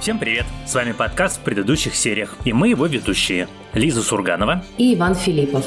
Всем привет! С вами подкаст в предыдущих сериях, и мы его ведущие. Лиза Сурганова и Иван Филиппов.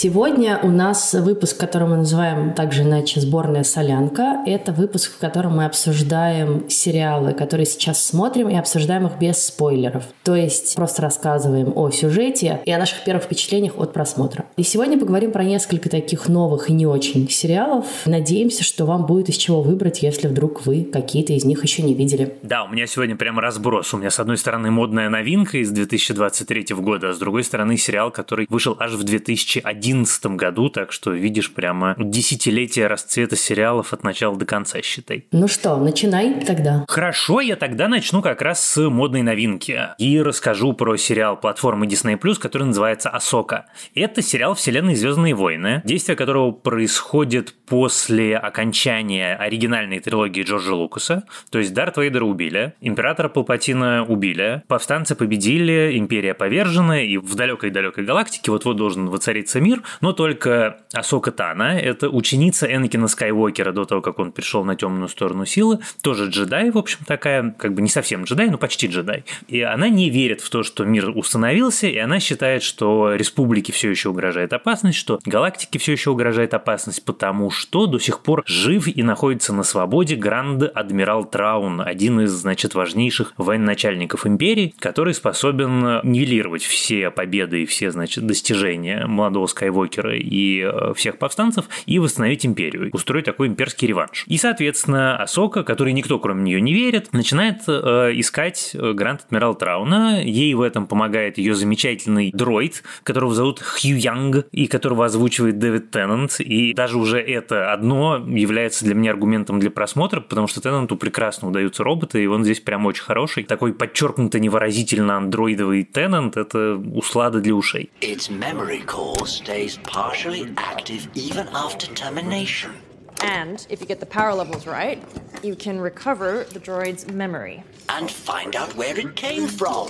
Сегодня у нас выпуск, который мы называем также иначе «Сборная солянка». Это выпуск, в котором мы обсуждаем сериалы, которые сейчас смотрим, и обсуждаем их без спойлеров. То есть просто рассказываем о сюжете и о наших первых впечатлениях от просмотра. И сегодня поговорим про несколько таких новых и не очень сериалов. Надеемся, что вам будет из чего выбрать, если вдруг вы какие-то из них еще не видели. Да, у меня сегодня прямо разброс. У меня с одной стороны модная новинка из 2023 года, а с другой стороны сериал, который вышел аж в 2011 2011 году, так что видишь прямо десятилетие расцвета сериалов от начала до конца, считай. Ну что, начинай тогда. Хорошо, я тогда начну как раз с модной новинки и расскажу про сериал платформы Disney+, который называется «Асока». Это сериал вселенной «Звездные войны», действие которого происходит после окончания оригинальной трилогии Джорджа Лукаса, то есть Дарт Вейдера убили, Императора Палпатина убили, повстанцы победили, Империя повержена, и в далекой-далекой галактике вот-вот должен воцариться мир, но только Асока Тана, это ученица Энакина Скайуокера до того, как он пришел на темную сторону силы, тоже джедай, в общем, такая, как бы не совсем джедай, но почти джедай. И она не верит в то, что мир установился, и она считает, что республике все еще угрожает опасность, что галактике все еще угрожает опасность, потому что до сих пор жив и находится на свободе Гранд-Адмирал Траун, один из, значит, важнейших военачальников империи, который способен нивелировать все победы и все, значит, достижения молодого Скайуокера и э, всех повстанцев и восстановить империю, устроить такой имперский реванш. И, соответственно, Асока, который никто кроме нее не верит, начинает э, искать э, Гранд Адмирал Трауна. Ей в этом помогает ее замечательный дроид, которого зовут Хью Янг, и которого озвучивает Дэвид Теннант. И даже уже это одно является для меня аргументом для просмотра, потому что Теннанту прекрасно удаются роботы, и он здесь прям очень хороший. Такой подчеркнуто невыразительно андроидовый Теннант – это услада для ушей. Its memory core stays partially active even after termination. And if you get the power levels right, you can recover the droid's memory. And find out where it came from.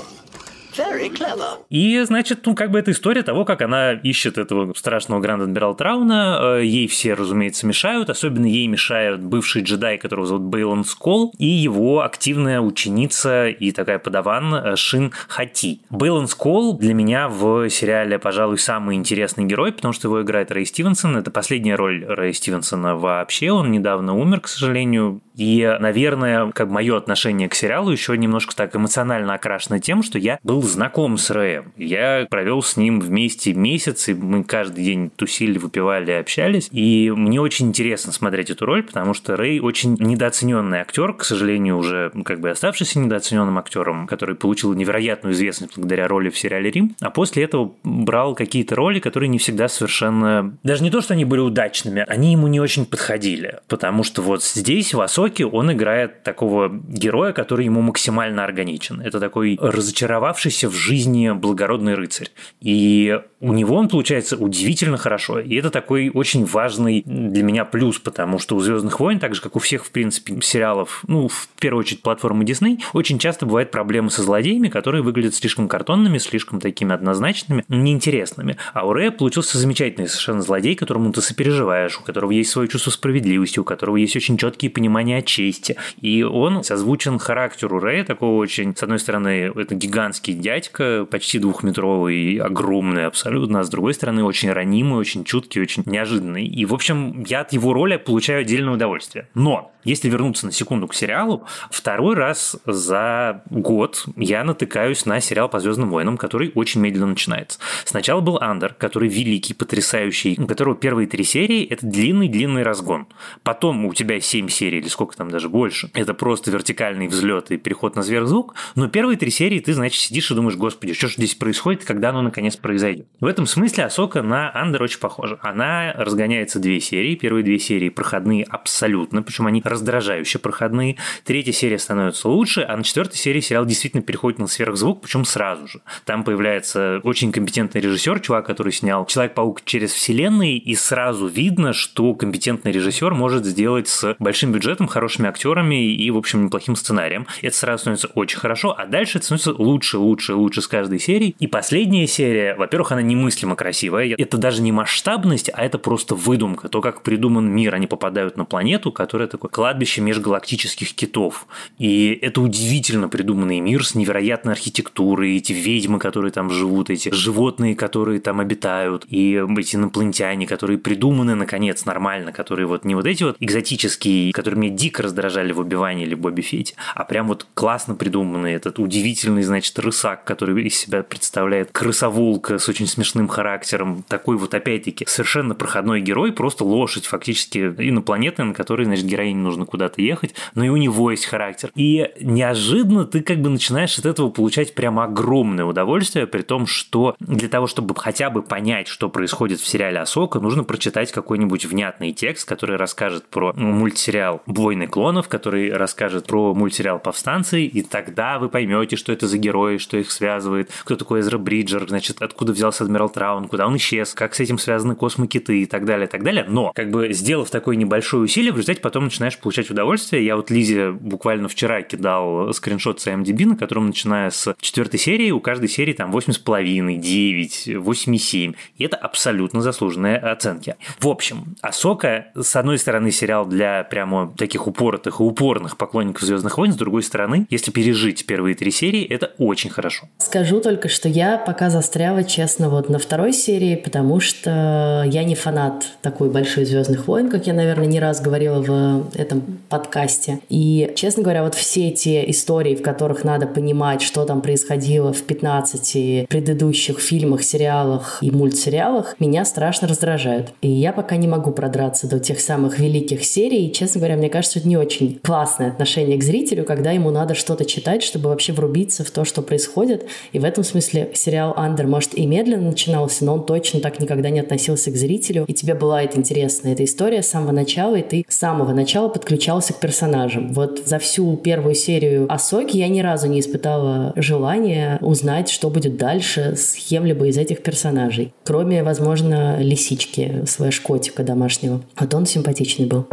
И, значит, ну, как бы это история того, как она ищет этого страшного Гранд Адмирал Трауна. Э, ей все, разумеется, мешают. Особенно ей мешают бывший джедай, которого зовут Бейлон Скол, и его активная ученица и такая подаван э, Шин Хати. Бейлон Скол для меня в сериале, пожалуй, самый интересный герой, потому что его играет Рэй Стивенсон. Это последняя роль Рэя Стивенсона вообще. Он недавно умер, к сожалению. И, наверное, как мое отношение к сериалу еще немножко так эмоционально окрашено тем, что я был знаком с Рэем. Я провел с ним вместе месяц, и мы каждый день тусили, выпивали, общались. И мне очень интересно смотреть эту роль, потому что Рэй очень недооцененный актер, к сожалению, уже как бы оставшийся недооцененным актером, который получил невероятную известность благодаря роли в сериале Рим, а после этого брал какие-то роли, которые не всегда совершенно... Даже не то, что они были удачными, они ему не очень подходили. Потому что вот здесь, в Осоке, Локи, он играет такого героя, который ему максимально органичен. Это такой разочаровавшийся в жизни благородный рыцарь. И у него он получается удивительно хорошо. И это такой очень важный для меня плюс, потому что у Звездных войн, так же как у всех, в принципе, сериалов, ну, в первую очередь, платформы Дисней, очень часто бывают проблемы со злодеями, которые выглядят слишком картонными, слишком такими однозначными, неинтересными. А у Рэя получился замечательный совершенно злодей, которому ты сопереживаешь, у которого есть свое чувство справедливости, у которого есть очень четкие понимания о чести. И он созвучен характеру Рэя, такого очень, с одной стороны, это гигантский дядька, почти двухметровый, огромный абсолютно, а с другой стороны, очень ранимый, очень чуткий, очень неожиданный. И, в общем, я от его роли получаю отдельное удовольствие. Но если вернуться на секунду к сериалу, второй раз за год я натыкаюсь на сериал по Звездным войнам, который очень медленно начинается. Сначала был Андер, который великий, потрясающий, у которого первые три серии это длинный-длинный разгон. Потом у тебя семь серий или сколько там даже больше. Это просто вертикальный взлет и переход на сверхзвук. Но первые три серии ты, значит, сидишь и думаешь, господи, что же здесь происходит, когда оно наконец произойдет. В этом смысле Асока на Андер очень похожа. Она разгоняется две серии. Первые две серии проходные абсолютно, причем они раздражающе проходные. Третья серия становится лучше, а на четвертой серии сериал действительно переходит на сверхзвук, причем сразу же. Там появляется очень компетентный режиссер, чувак, который снял Человек-паук через вселенные, и сразу видно, что компетентный режиссер может сделать с большим бюджетом хорошими актерами и, в общем, неплохим сценарием. Это сразу становится очень хорошо, а дальше это становится лучше, лучше, лучше с каждой серией. И последняя серия, во-первых, она немыслимо красивая. Это даже не масштабность, а это просто выдумка. То, как придуман мир. Они попадают на планету, которая такое кладбище межгалактических китов. И это удивительно придуманный мир с невероятной архитектурой, эти ведьмы, которые там живут, эти животные, которые там обитают, и эти инопланетяне, которые придуманы, наконец, нормально, которые вот не вот эти вот экзотические, которые меня дико раздражали в Убивании или Бобби Фете, а прям вот классно придуманный этот удивительный, значит, рысак, который из себя представляет крысоволка с очень смешным характером, такой вот, опять-таки, совершенно проходной герой, просто лошадь фактически инопланетная, на которой, значит, героине нужно куда-то ехать, но и у него есть характер. И неожиданно ты как бы начинаешь от этого получать прямо огромное удовольствие, при том, что для того, чтобы хотя бы понять, что происходит в сериале Асока, нужно прочитать какой-нибудь внятный текст, который расскажет про мультсериал «Войны клонов», который расскажет про мультсериал «Повстанцы», и тогда вы поймете, что это за герои, что их связывает, кто такой Эзра Бриджер, значит, откуда взялся Адмирал Траун, куда он исчез, как с этим связаны космокиты и так далее, и так далее. Но, как бы, сделав такое небольшое усилие, в результате потом начинаешь получать удовольствие. Я вот Лизе буквально вчера кидал скриншот с IMDb, на котором, начиная с четвертой серии, у каждой серии там 8,5, 9, 8,7. И это абсолютно заслуженные оценки. В общем, Асока, с одной стороны, сериал для прямо таких упоротых и упорных поклонников Звездных войн, с другой стороны, если пережить первые три серии, это очень хорошо. Скажу только, что я пока застряла, честно, вот на второй серии, потому что я не фанат такой большой Звездных войн, как я, наверное, не раз говорила в этом подкасте. И, честно говоря, вот все те истории, в которых надо понимать, что там происходило в 15 предыдущих фильмах, сериалах и мультсериалах, меня страшно раздражают. И я пока не могу продраться до тех самых великих серий. И, честно говоря, мне кажется, это не очень классное отношение к зрителю, когда ему надо что-то читать, чтобы вообще врубиться в то, что происходит. И в этом смысле сериал «Андер», может, и медленно начинался, но он точно так никогда не относился к зрителю. И тебе была это интересная эта история с самого начала, и ты с самого начала подключался к персонажам. Вот за всю первую серию Асоки я ни разу не испытала желания узнать, что будет дальше с кем-либо из этих персонажей. Кроме, возможно, лисички, слэш-котика домашнего. Вот он симпатичный был.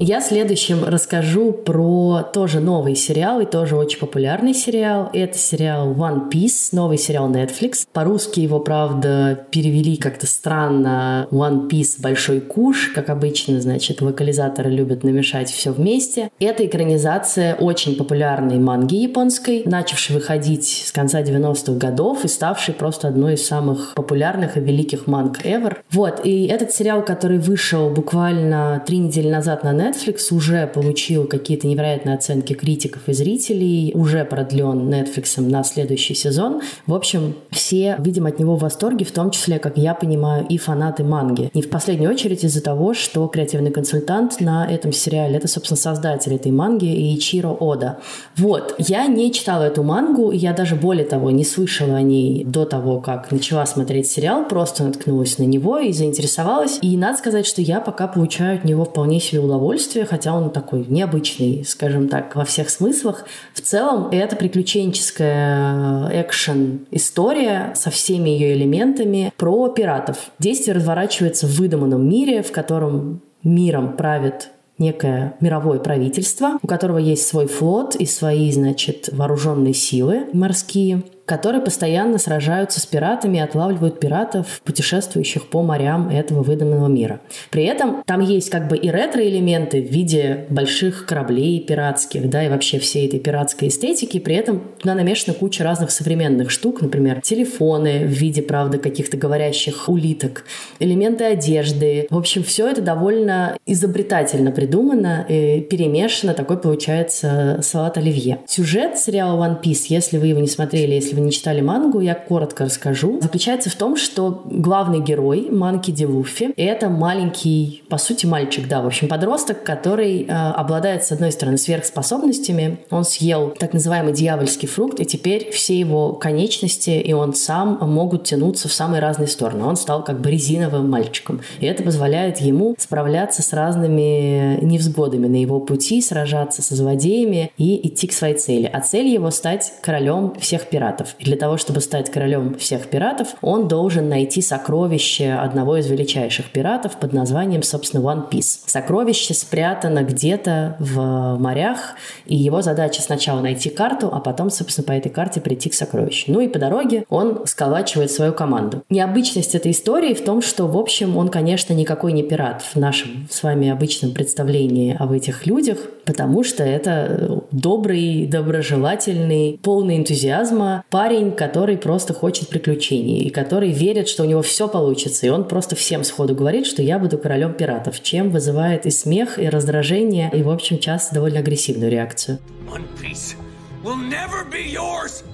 Я следующим расскажу про тоже новый сериал и тоже очень популярный сериал. Это сериал One Piece, новый сериал Netflix. По-русски его, правда, перевели как-то странно One Piece Большой Куш. Как обычно, значит, локализаторы любят намешать все вместе. Это экранизация очень популярной манги японской, начавшей выходить с конца 90-х годов и ставшей просто одной из самых популярных и великих манг ever. Вот, и этот сериал, который вышел буквально три недели назад на Netflix, Netflix уже получил какие-то невероятные оценки критиков и зрителей, уже продлен Netflix на следующий сезон. В общем, все, видимо, от него в восторге, в том числе, как я понимаю, и фанаты манги. Не в последнюю очередь из-за того, что креативный консультант на этом сериале — это, собственно, создатель этой манги Ичиро Ода. Вот. Я не читала эту мангу, я даже более того не слышала о ней до того, как начала смотреть сериал, просто наткнулась на него и заинтересовалась. И надо сказать, что я пока получаю от него вполне себе удовольствие удовольствие, хотя он такой необычный, скажем так, во всех смыслах. В целом это приключенческая э, экшен-история со всеми ее элементами про пиратов. Действие разворачивается в выдуманном мире, в котором миром правит некое мировое правительство, у которого есть свой флот и свои, значит, вооруженные силы морские – которые постоянно сражаются с пиратами и отлавливают пиратов, путешествующих по морям этого выданного мира. При этом там есть как бы и ретро-элементы в виде больших кораблей пиратских, да, и вообще всей этой пиратской эстетики. При этом туда намешана куча разных современных штук, например, телефоны в виде, правда, каких-то говорящих улиток, элементы одежды. В общем, все это довольно изобретательно придумано и перемешано. Такой получается салат оливье. Сюжет сериала One Piece, если вы его не смотрели, если вы не читали мангу, я коротко расскажу. Заключается в том, что главный герой Манки Ди Луффи — это маленький, по сути, мальчик, да, в общем, подросток, который э, обладает, с одной стороны, сверхспособностями. Он съел так называемый дьявольский фрукт, и теперь все его конечности и он сам могут тянуться в самые разные стороны. Он стал как бы резиновым мальчиком. И это позволяет ему справляться с разными невзгодами на его пути, сражаться со злодеями и идти к своей цели. А цель его — стать королем всех пиратов. Пиратов. И для того, чтобы стать королем всех пиратов, он должен найти сокровище одного из величайших пиратов под названием, собственно, One Piece. Сокровище спрятано где-то в морях, и его задача сначала найти карту, а потом, собственно, по этой карте прийти к сокровищу. Ну и по дороге он сколачивает свою команду. Необычность этой истории в том, что, в общем, он, конечно, никакой не пират в нашем с вами обычном представлении об этих людях, потому что это добрый, доброжелательный, полный энтузиазма парень, который просто хочет приключений и который верит, что у него все получится. И он просто всем сходу говорит, что я буду королем пиратов, чем вызывает и смех, и раздражение, и, в общем, часто довольно агрессивную реакцию. One piece will never be yours.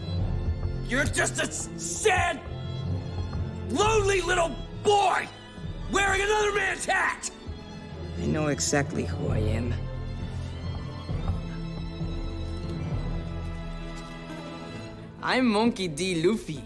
You're just a sad, lonely little boy wearing another man's hat. I know exactly who I am. I'm Monkey D. Luffy.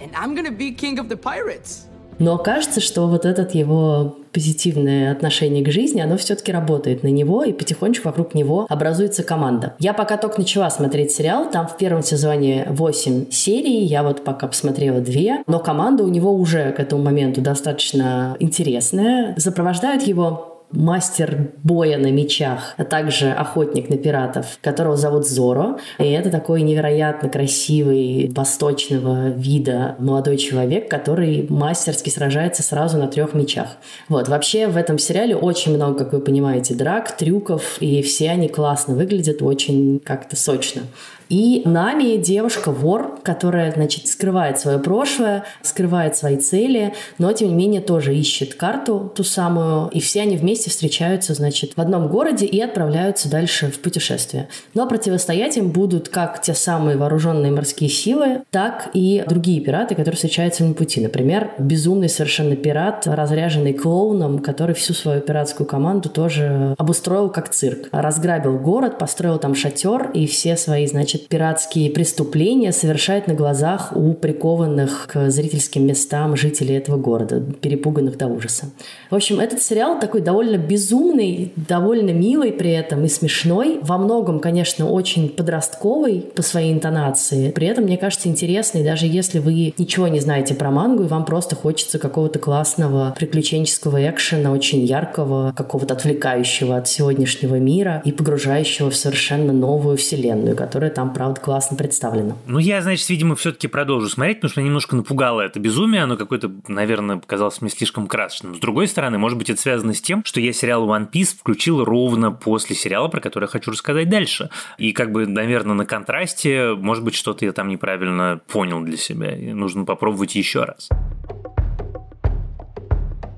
And I'm gonna be king of the pirates. Но кажется, что вот этот его позитивное отношение к жизни, оно все-таки работает на него, и потихонечку вокруг него образуется команда. Я пока только начала смотреть сериал, там в первом сезоне 8 серий, я вот пока посмотрела 2, но команда у него уже к этому моменту достаточно интересная. Сопровождают его мастер боя на мечах, а также охотник на пиратов, которого зовут Зоро. И это такой невероятно красивый, восточного вида молодой человек, который мастерски сражается сразу на трех мечах. Вот, вообще в этом сериале очень много, как вы понимаете, драк, трюков, и все они классно выглядят, очень как-то сочно. И Нами девушка-вор, которая, значит, скрывает свое прошлое, скрывает свои цели, но, тем не менее, тоже ищет карту ту самую, и все они вместе встречаются, значит, в одном городе и отправляются дальше в путешествие. Но противостоять им будут как те самые вооруженные морские силы, так и другие пираты, которые встречаются на пути. Например, безумный совершенно пират, разряженный клоуном, который всю свою пиратскую команду тоже обустроил как цирк. Разграбил город, построил там шатер, и все свои, значит, значит, пиратские преступления совершает на глазах у прикованных к зрительским местам жителей этого города, перепуганных до ужаса. В общем, этот сериал такой довольно безумный, довольно милый при этом и смешной. Во многом, конечно, очень подростковый по своей интонации. При этом, мне кажется, интересный, даже если вы ничего не знаете про мангу, и вам просто хочется какого-то классного приключенческого экшена, очень яркого, какого-то отвлекающего от сегодняшнего мира и погружающего в совершенно новую вселенную, которая там там, правда, классно представлено. Ну, я, значит, видимо, все-таки продолжу смотреть, потому что меня немножко напугало это безумие, оно какое-то, наверное, показалось мне слишком красочным. С другой стороны, может быть, это связано с тем, что я сериал One Piece включил ровно после сериала, про который я хочу рассказать дальше. И как бы, наверное, на контрасте, может быть, что-то я там неправильно понял для себя, и нужно попробовать еще раз.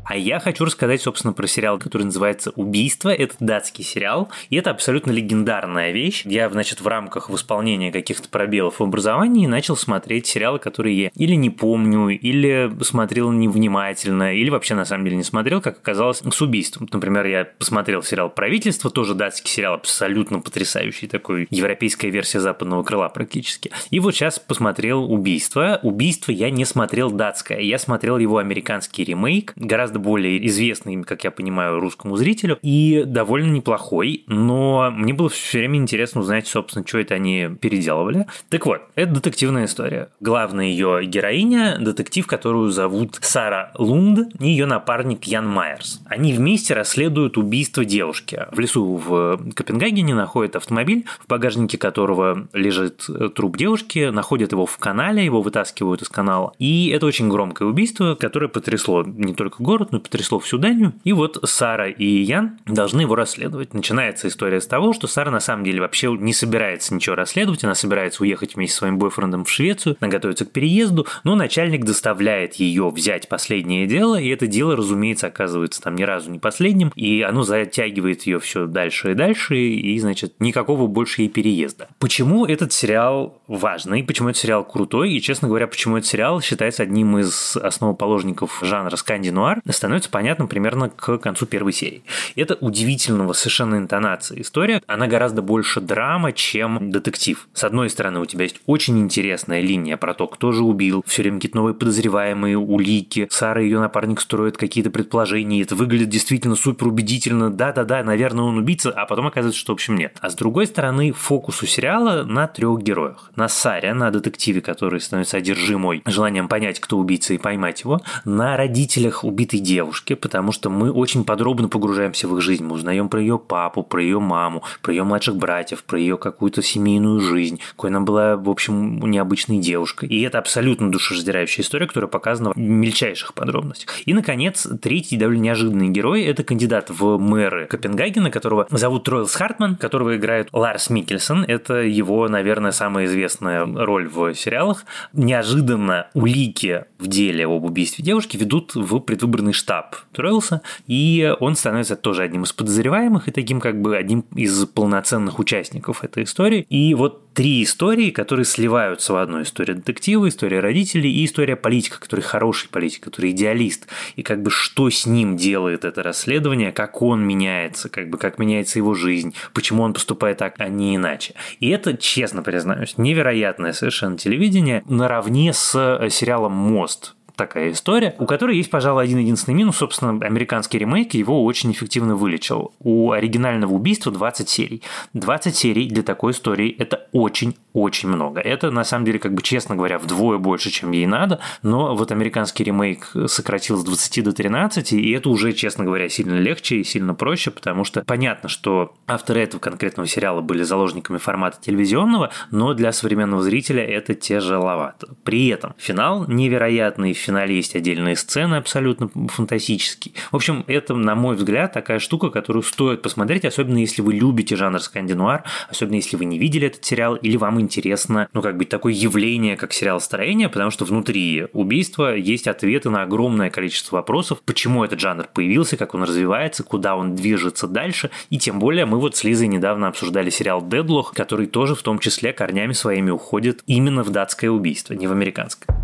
А я хочу рассказать, собственно, про сериал, который называется «Убийство». Это датский сериал, и это абсолютно легендарная вещь. Я, значит, в рамках восполнения каких-то пробелов в образовании начал смотреть сериалы, которые я или не помню, или смотрел невнимательно, или вообще на самом деле не смотрел, как оказалось, с убийством. Например, я посмотрел сериал «Правительство», тоже датский сериал, абсолютно потрясающий, такой европейская версия западного крыла практически. И вот сейчас посмотрел «Убийство». «Убийство» я не смотрел датское, я смотрел его американский ремейк, гораздо гораздо более известный, как я понимаю, русскому зрителю, и довольно неплохой, но мне было все время интересно узнать, собственно, что это они переделывали. Так вот, это детективная история. Главная ее героиня – детектив, которую зовут Сара Лунд, и ее напарник Ян Майерс. Они вместе расследуют убийство девушки. В лесу в Копенгагене находят автомобиль, в багажнике которого лежит труп девушки, находят его в канале, его вытаскивают из канала. И это очень громкое убийство, которое потрясло не только город, абсолютно потрясло всю Данию. И вот Сара и Ян должны его расследовать. Начинается история с того, что Сара на самом деле вообще не собирается ничего расследовать, она собирается уехать вместе со своим бойфрендом в Швецию, она готовится к переезду, но начальник доставляет ее взять последнее дело, и это дело, разумеется, оказывается там ни разу не последним, и оно затягивает ее все дальше и дальше, и, значит, никакого больше ей переезда. Почему этот сериал важный, почему этот сериал крутой, и, честно говоря, почему этот сериал считается одним из основоположников жанра скандинуар, становится понятным примерно к концу первой серии. Это удивительного совершенно интонации история. Она гораздо больше драма, чем детектив. С одной стороны, у тебя есть очень интересная линия про то, кто же убил. Все время какие-то новые подозреваемые, улики. Сара и ее напарник строят какие-то предположения. Это выглядит действительно супер убедительно. Да-да-да, наверное, он убийца, а потом оказывается, что в общем нет. А с другой стороны, фокус у сериала на трех героях. На Саре, на детективе, который становится одержимой желанием понять, кто убийца и поймать его. На родителях убитой девушки, потому что мы очень подробно погружаемся в их жизнь. Мы узнаем про ее папу, про ее маму, про ее младших братьев, про ее какую-то семейную жизнь, какой она была, в общем, необычной девушкой. И это абсолютно душераздирающая история, которая показана в мельчайших подробностях. И, наконец, третий довольно неожиданный герой – это кандидат в мэры Копенгагена, которого зовут Тройлс Хартман, которого играет Ларс Микельсон. Это его, наверное, самая известная роль в сериалах. Неожиданно улики в деле об убийстве девушки ведут в предвыборный штаб Тройлса, и он становится тоже одним из подозреваемых и таким как бы одним из полноценных участников этой истории. И вот три истории, которые сливаются в одну историю детектива, история родителей и история политика, который хороший политик, который идеалист, и как бы что с ним делает это расследование, как он меняется, как бы как меняется его жизнь, почему он поступает так, а не иначе. И это, честно признаюсь, невероятное совершенно телевидение наравне с э, сериалом «Мост», такая история, у которой есть, пожалуй, один единственный минус. Собственно, американский ремейк его очень эффективно вылечил. У оригинального убийства 20 серий. 20 серий для такой истории – это очень-очень много. Это, на самом деле, как бы, честно говоря, вдвое больше, чем ей надо, но вот американский ремейк сократил с 20 до 13, и это уже, честно говоря, сильно легче и сильно проще, потому что понятно, что авторы этого конкретного сериала были заложниками формата телевизионного, но для современного зрителя это тяжеловато. При этом финал невероятный, финале есть отдельные сцены абсолютно фантастические. В общем, это, на мой взгляд, такая штука, которую стоит посмотреть, особенно если вы любите жанр скандинуар, особенно если вы не видели этот сериал, или вам интересно, ну, как бы такое явление, как сериал «Строение», потому что внутри убийства есть ответы на огромное количество вопросов, почему этот жанр появился, как он развивается, куда он движется дальше, и тем более мы вот с Лизой недавно обсуждали сериал «Дедлох», который тоже в том числе корнями своими уходит именно в датское убийство, не в американское.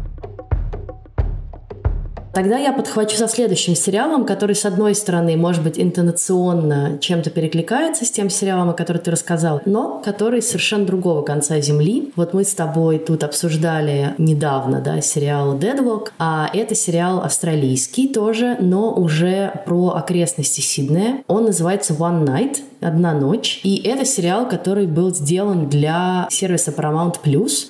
Тогда я подхвачу со следующим сериалом, который, с одной стороны, может быть, интонационно чем-то перекликается с тем сериалом, о котором ты рассказал, но который совершенно другого конца Земли. Вот мы с тобой тут обсуждали недавно, да, сериал Deadlock, а это сериал австралийский тоже, но уже про окрестности Сиднея. Он называется One Night, «Одна ночь». И это сериал, который был сделан для сервиса Paramount+.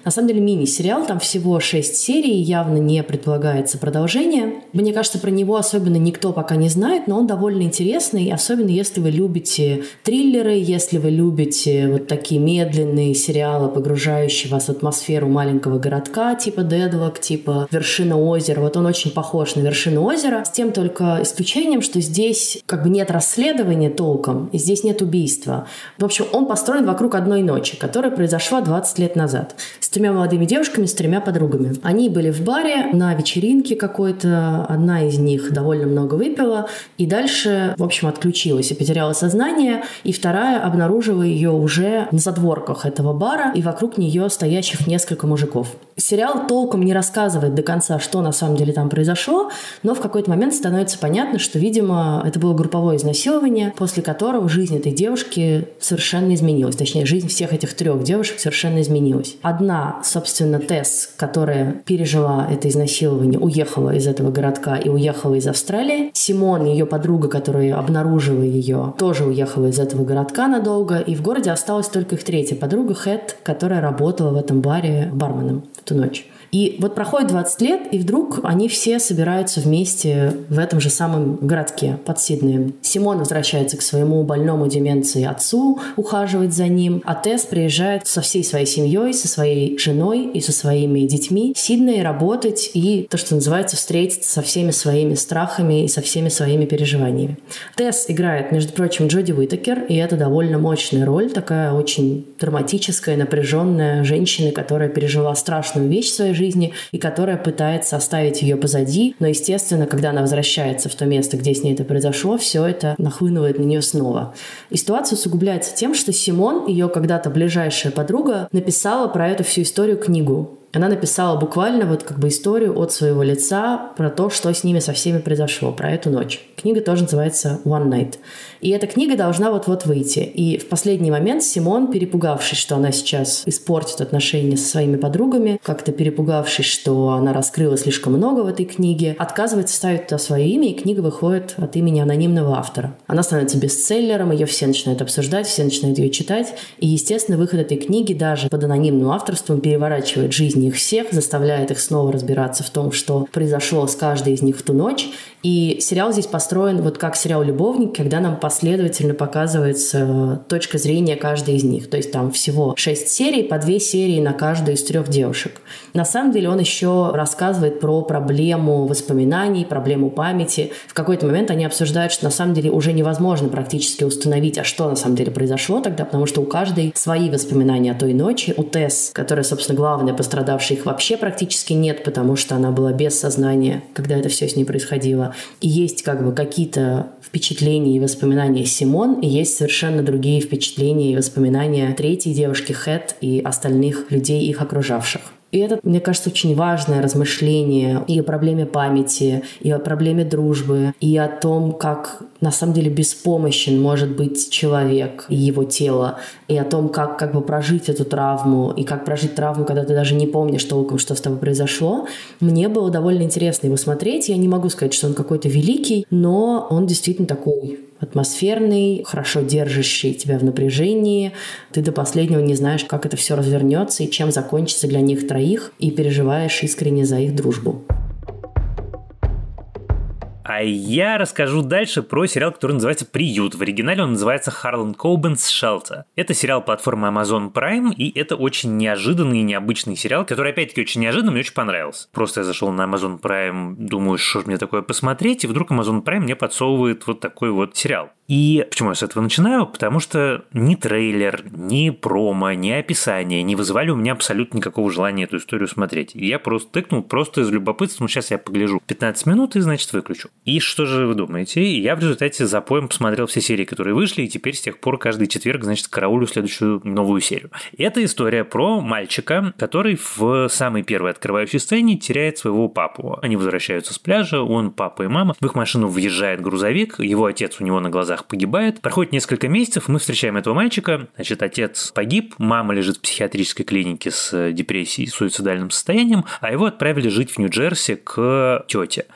На самом деле мини-сериал, там всего 6 серий, явно не предполагается продолжение. Мне кажется, про него особенно никто пока не знает, но он довольно интересный, особенно если вы любите триллеры, если вы любите вот такие медленные сериалы, погружающие вас в атмосферу маленького городка, типа Дедлок, типа Вершина озера. Вот он очень похож на Вершину озера, с тем только исключением, что здесь как бы нет расследования толком, и здесь нет убийства. В общем, он построен вокруг одной ночи, которая произошла 20 лет назад. С тремя молодыми девушками, с тремя подругами. Они были в баре на вечеринке какой-то. Одна из них довольно много выпила. И дальше, в общем, отключилась и потеряла сознание. И вторая обнаружила ее уже на задворках этого бара и вокруг нее стоящих несколько мужиков. Сериал толком не рассказывает до конца, что на самом деле там произошло, но в какой-то момент становится понятно, что, видимо, это было групповое изнасилование, после которого жизнь этой девушки совершенно изменилась. Точнее, жизнь всех этих трех девушек совершенно изменилась. Одна, собственно, Тесс, которая пережила это изнасилование, уехала из этого городка и уехала из Австралии. Симон, ее подруга, которая обнаружила ее, тоже уехала из этого городка надолго. И в городе осталась только их третья подруга Хэт, которая работала в этом баре барменом в ту ночь. И вот проходит 20 лет, и вдруг они все собираются вместе в этом же самом городке под Сиднеем. Симон возвращается к своему больному деменции отцу, ухаживать за ним, а Тесс приезжает со всей своей семьей, со своей женой и со своими детьми в Сидней работать и, то, что называется, встретиться со всеми своими страхами и со всеми своими переживаниями. Тесс играет, между прочим, Джоди Уитакер, и это довольно мощная роль, такая очень драматическая, напряженная женщина, которая пережила страшную вещь в своей жизни, жизни и которая пытается оставить ее позади. Но, естественно, когда она возвращается в то место, где с ней это произошло, все это нахлынывает на нее снова. И ситуация усугубляется тем, что Симон, ее когда-то ближайшая подруга, написала про эту всю историю книгу Она написала буквально вот как бы историю от своего лица про то, что с ними со всеми произошло, про эту ночь. Книга тоже называется «One Night». И эта книга должна вот-вот выйти. И в последний момент Симон, перепугавшись, что она сейчас испортит отношения со своими подругами, как-то перепугавшись, что она раскрыла слишком много в этой книге, отказывается ставить туда свое имя, и книга выходит от имени анонимного автора. Она становится бестселлером, ее все начинают обсуждать, все начинают ее читать. И, естественно, выход этой книги даже под анонимным авторством переворачивает жизни их всех, заставляет их снова разбираться в том, что произошло с каждой из них в ту ночь, и сериал здесь построен вот как сериал «Любовник», когда нам последовательно показывается точка зрения каждой из них. То есть там всего шесть серий, по две серии на каждую из трех девушек. На самом деле он еще рассказывает про проблему воспоминаний, проблему памяти. В какой-то момент они обсуждают, что на самом деле уже невозможно практически установить, а что на самом деле произошло тогда, потому что у каждой свои воспоминания о той ночи. У Тесс, которая, собственно, главная пострадавшая, их вообще практически нет, потому что она была без сознания, когда это все с ней происходило. И есть как бы какие-то впечатления и воспоминания Симон, и есть совершенно другие впечатления и воспоминания третьей девушки Хэт и остальных людей, их окружавших. И это, мне кажется, очень важное размышление и о проблеме памяти, и о проблеме дружбы, и о том, как на самом деле беспомощен может быть человек и его тело, и о том, как как бы прожить эту травму, и как прожить травму, когда ты даже не помнишь толком, что с тобой произошло. Мне было довольно интересно его смотреть. Я не могу сказать, что он какой-то великий, но он действительно такой атмосферный, хорошо держащий тебя в напряжении. Ты до последнего не знаешь, как это все развернется и чем закончится для них троих, и переживаешь искренне за их дружбу. А я расскажу дальше про сериал, который называется «Приют». В оригинале он называется «Харлан Коубенс Шелта». Это сериал платформы Amazon Prime, и это очень неожиданный и необычный сериал, который, опять-таки, очень неожиданный, мне очень понравился. Просто я зашел на Amazon Prime, думаю, что же мне такое посмотреть, и вдруг Amazon Prime мне подсовывает вот такой вот сериал. И почему я с этого начинаю? Потому что ни трейлер, ни промо, ни описание не вызывали у меня абсолютно никакого желания эту историю смотреть. И я просто тыкнул, просто из любопытства, ну сейчас я погляжу 15 минут и, значит, выключу. И что же вы думаете? Я в результате за поем посмотрел все серии, которые вышли, и теперь с тех пор каждый четверг, значит, караулю следующую новую серию. Это история про мальчика, который в самой первой открывающей сцене теряет своего папу. Они возвращаются с пляжа, он, папа и мама. В их машину въезжает грузовик, его отец у него на глазах погибает. Проходит несколько месяцев, мы встречаем этого мальчика. Значит, отец погиб, мама лежит в психиатрической клинике с депрессией и суицидальным состоянием, а его отправили жить в Нью-Джерси к тете.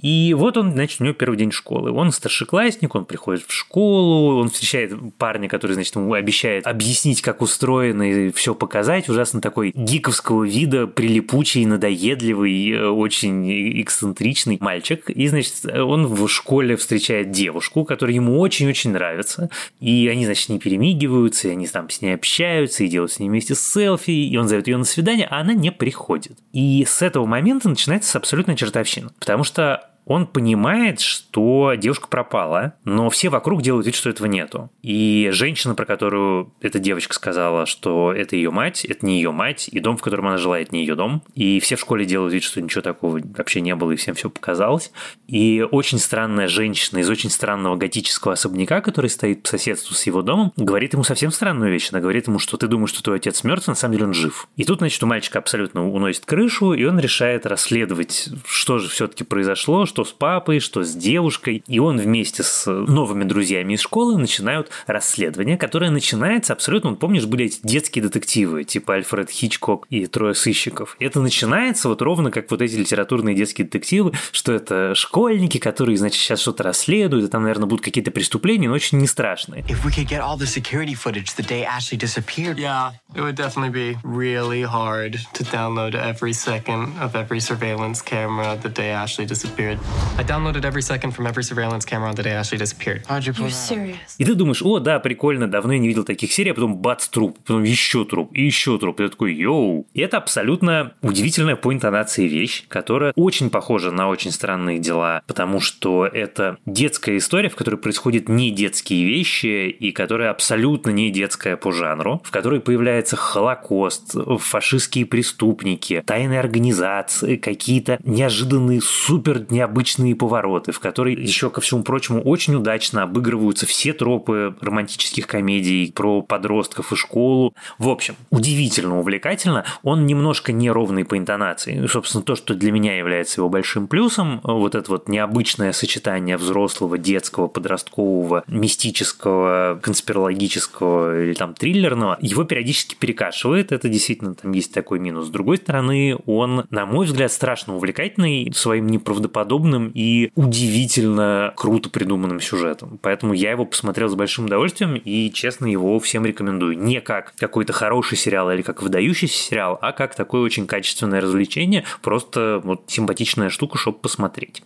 И вот он, значит, у него первый день школы. Он старшеклассник, он приходит в школу, он встречает парня, который, значит, ему обещает объяснить, как устроено и все показать. Ужасно такой гиковского вида, прилипучий, надоедливый, очень эксцентричный мальчик. И, значит, он в школе встречает девушку, которая ему очень-очень нравится. И они, значит, не перемигиваются, и они там с ней общаются, и делают с ней вместе селфи, и он зовет ее на свидание, а она не приходит. И с этого момента начинается абсолютная чертовщина. Потому что он понимает, что девушка пропала, но все вокруг делают вид, что этого нету. И женщина, про которую эта девочка сказала, что это ее мать, это не ее мать, и дом, в котором она жила, это не ее дом. И все в школе делают вид, что ничего такого вообще не было, и всем все показалось. И очень странная женщина из очень странного готического особняка, который стоит по соседству с его домом, говорит ему совсем странную вещь. Она говорит ему, что ты думаешь, что твой отец мертв, на самом деле он жив. И тут, значит, у мальчика абсолютно уносит крышу, и он решает расследовать, что же все-таки произошло, что с папой, что с девушкой. И он вместе с новыми друзьями из школы начинают расследование, которое начинается абсолютно, помнишь, были эти детские детективы, типа Альфред Хичкок и Трое сыщиков. Это начинается вот ровно как вот эти литературные детские детективы, что это школьники, которые, значит, сейчас что-то расследуют, и там, наверное, будут какие-то преступления, но очень не страшные. If we could get all the security footage the day Ashley disappeared. Yeah, it would definitely be really hard to download every second of every surveillance camera the day Ashley disappeared. I downloaded every second from every surveillance camera on the day Ashley disappeared. How'd you pull serious? И ты думаешь, о, да, прикольно, давно я не видел таких серий, а потом бац, труп, потом еще труп, и еще труп. И я такой, йоу. И это абсолютно удивительная по интонации вещь, которая очень похожа на очень странные дела, потому что это детская история, в которой происходят не детские вещи, и которая абсолютно не детская по жанру, в которой появляется Холокост, фашистские преступники, тайные организации, какие-то неожиданные супер необычные повороты, в которой еще ко всему прочему очень удачно обыгрываются все тропы романтических комедий про подростков и школу. В общем, удивительно увлекательно. Он немножко неровный по интонации. Собственно, то, что для меня является его большим плюсом, вот это вот необычное сочетание взрослого, детского, подросткового, мистического, конспирологического или там триллерного, его периодически перекашивает. Это действительно там есть такой минус. С другой стороны, он, на мой взгляд, страшно увлекательный своим неправдоподобным и удивительно круто придуманным сюжетом. Поэтому я его посмотрел с большим удовольствием и, честно, его всем рекомендую. Не как какой-то хороший сериал или как выдающийся сериал, а как такое очень качественное развлечение, просто вот симпатичная штука, чтобы посмотреть.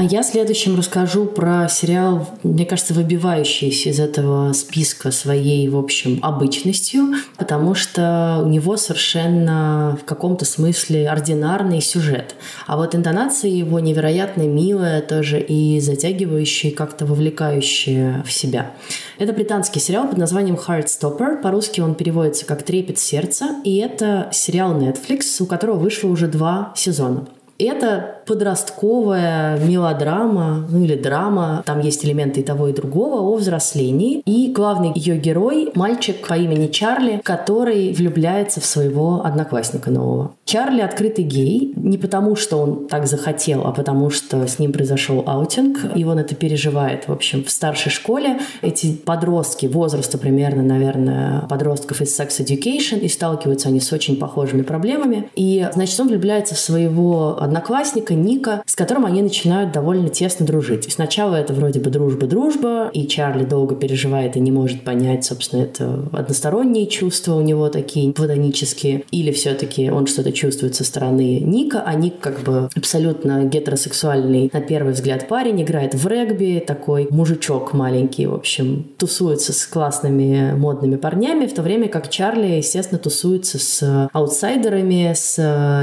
А я следующим расскажу про сериал, мне кажется, выбивающийся из этого списка своей, в общем, обычностью, потому что у него совершенно в каком-то смысле ординарный сюжет. А вот интонация его невероятно милая тоже и затягивающая, как-то вовлекающая в себя. Это британский сериал под названием Heartstopper. По-русски он переводится как «Трепет сердца». И это сериал Netflix, у которого вышло уже два сезона. Это подростковая мелодрама, ну или драма, там есть элементы и того, и другого, о взрослении. И главный ее герой – мальчик по имени Чарли, который влюбляется в своего одноклассника нового. Чарли открытый гей, не потому, что он так захотел, а потому, что с ним произошел аутинг, и он это переживает, в общем, в старшей школе. Эти подростки, возраста примерно, наверное, подростков из Sex Education, и сталкиваются они с очень похожими проблемами. И, значит, он влюбляется в своего одноклассника Ника, с которым они начинают довольно тесно дружить. И сначала это вроде бы дружба-дружба, и Чарли долго переживает и не может понять, собственно, это односторонние чувства у него такие платонические, или все-таки он что-то чувствует со стороны Ника, а Ник как бы абсолютно гетеросексуальный, на первый взгляд, парень, играет в регби, такой мужичок маленький, в общем, тусуется с классными модными парнями, в то время как Чарли, естественно, тусуется с аутсайдерами, с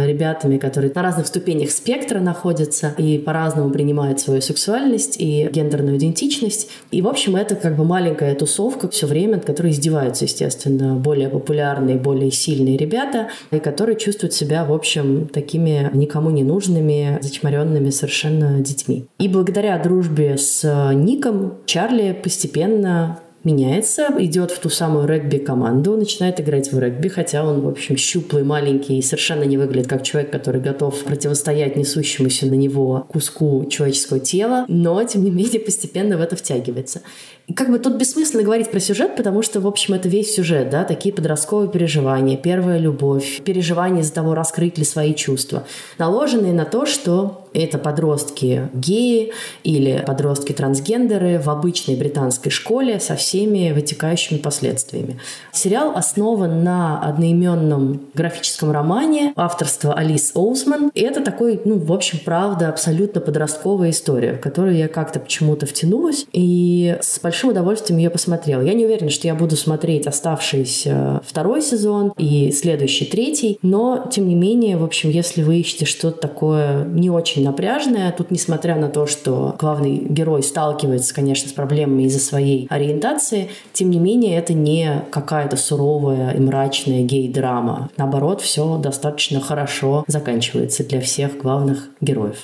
ребятами, которые на разных ступенях спектра находятся и по-разному принимают свою сексуальность и гендерную идентичность. И, в общем, это как бы маленькая тусовка все время, от которой издеваются, естественно, более популярные, более сильные ребята, и которые чувствуют себя, в общем, такими никому не нужными, зачмаренными совершенно детьми. И благодаря дружбе с Ником Чарли постепенно меняется, идет в ту самую регби-команду, начинает играть в регби, хотя он, в общем, щуплый, маленький и совершенно не выглядит как человек, который готов противостоять несущемуся на него куску человеческого тела, но, тем не менее, постепенно в это втягивается. И как бы тут бессмысленно говорить про сюжет, потому что, в общем, это весь сюжет, да, такие подростковые переживания, первая любовь, переживания из-за того, раскрыть ли свои чувства, наложенные на то, что это подростки геи или подростки-трансгендеры в обычной британской школе со всеми вытекающими последствиями. Сериал основан на одноименном графическом романе авторства Алис Оусман. И это такой, ну, в общем, правда, абсолютно подростковая история, в которую я как-то почему-то втянулась и с большим удовольствием ее посмотрела. Я не уверена, что я буду смотреть оставшийся второй сезон и следующий третий, но, тем не менее, в общем, если вы ищете что-то такое не очень напряжная. Тут, несмотря на то, что главный герой сталкивается, конечно, с проблемами из-за своей ориентации, тем не менее, это не какая-то суровая и мрачная гей-драма. Наоборот, все достаточно хорошо заканчивается для всех главных героев.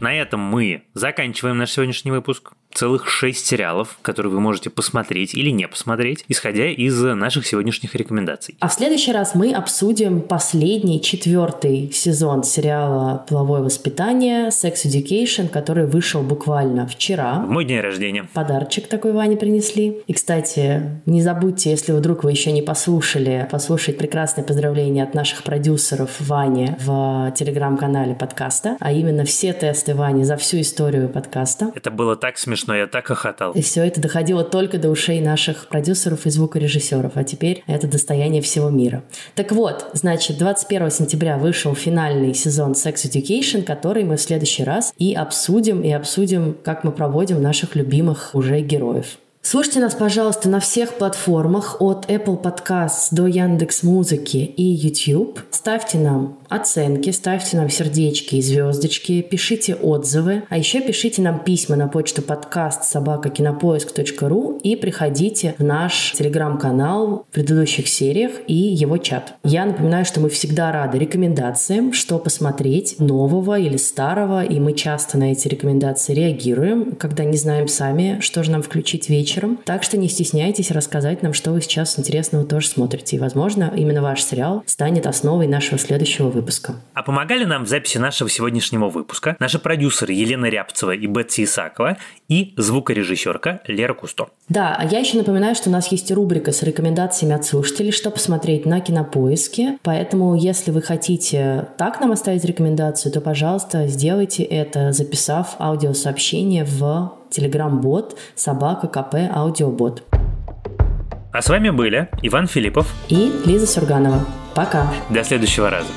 На этом мы заканчиваем наш сегодняшний выпуск целых шесть сериалов, которые вы можете посмотреть или не посмотреть, исходя из наших сегодняшних рекомендаций. А в следующий раз мы обсудим последний, четвертый сезон сериала «Половое воспитание» Sex Education, который вышел буквально вчера. В мой день рождения. Подарочек такой Ване принесли. И, кстати, не забудьте, если вдруг вы еще не послушали, послушать прекрасное поздравление от наших продюсеров Вани в телеграм-канале подкаста, а именно все тесты Вани за всю историю подкаста. Это было так смешно смешно, я так хохотал. И все это доходило только до ушей наших продюсеров и звукорежиссеров, а теперь это достояние всего мира. Так вот, значит, 21 сентября вышел финальный сезон Sex Education, который мы в следующий раз и обсудим, и обсудим, как мы проводим наших любимых уже героев. Слушайте нас, пожалуйста, на всех платформах от Apple Podcasts до Яндекс Музыки и YouTube. Ставьте нам оценки, ставьте нам сердечки и звездочки, пишите отзывы, а еще пишите нам письма на почту подкаст собакакинопоиск.ру и приходите в наш телеграм-канал в предыдущих сериях и его чат. Я напоминаю, что мы всегда рады рекомендациям, что посмотреть нового или старого, и мы часто на эти рекомендации реагируем, когда не знаем сами, что же нам включить вечером. Так что не стесняйтесь рассказать нам, что вы сейчас интересного тоже смотрите. И, возможно, именно ваш сериал станет основой нашего следующего выпуска. А помогали нам в записи нашего сегодняшнего выпуска наши продюсеры Елена Рябцева и Бетси Исакова и звукорежиссерка Лера Кусто. Да, а я еще напоминаю, что у нас есть рубрика с рекомендациями от слушателей, что посмотреть на кинопоиске. Поэтому, если вы хотите так нам оставить рекомендацию, то, пожалуйста, сделайте это, записав аудиосообщение в Телеграм-бот собака КП Аудиобот. А с вами были Иван Филиппов и Лиза Сурганова. Пока. До следующего раза.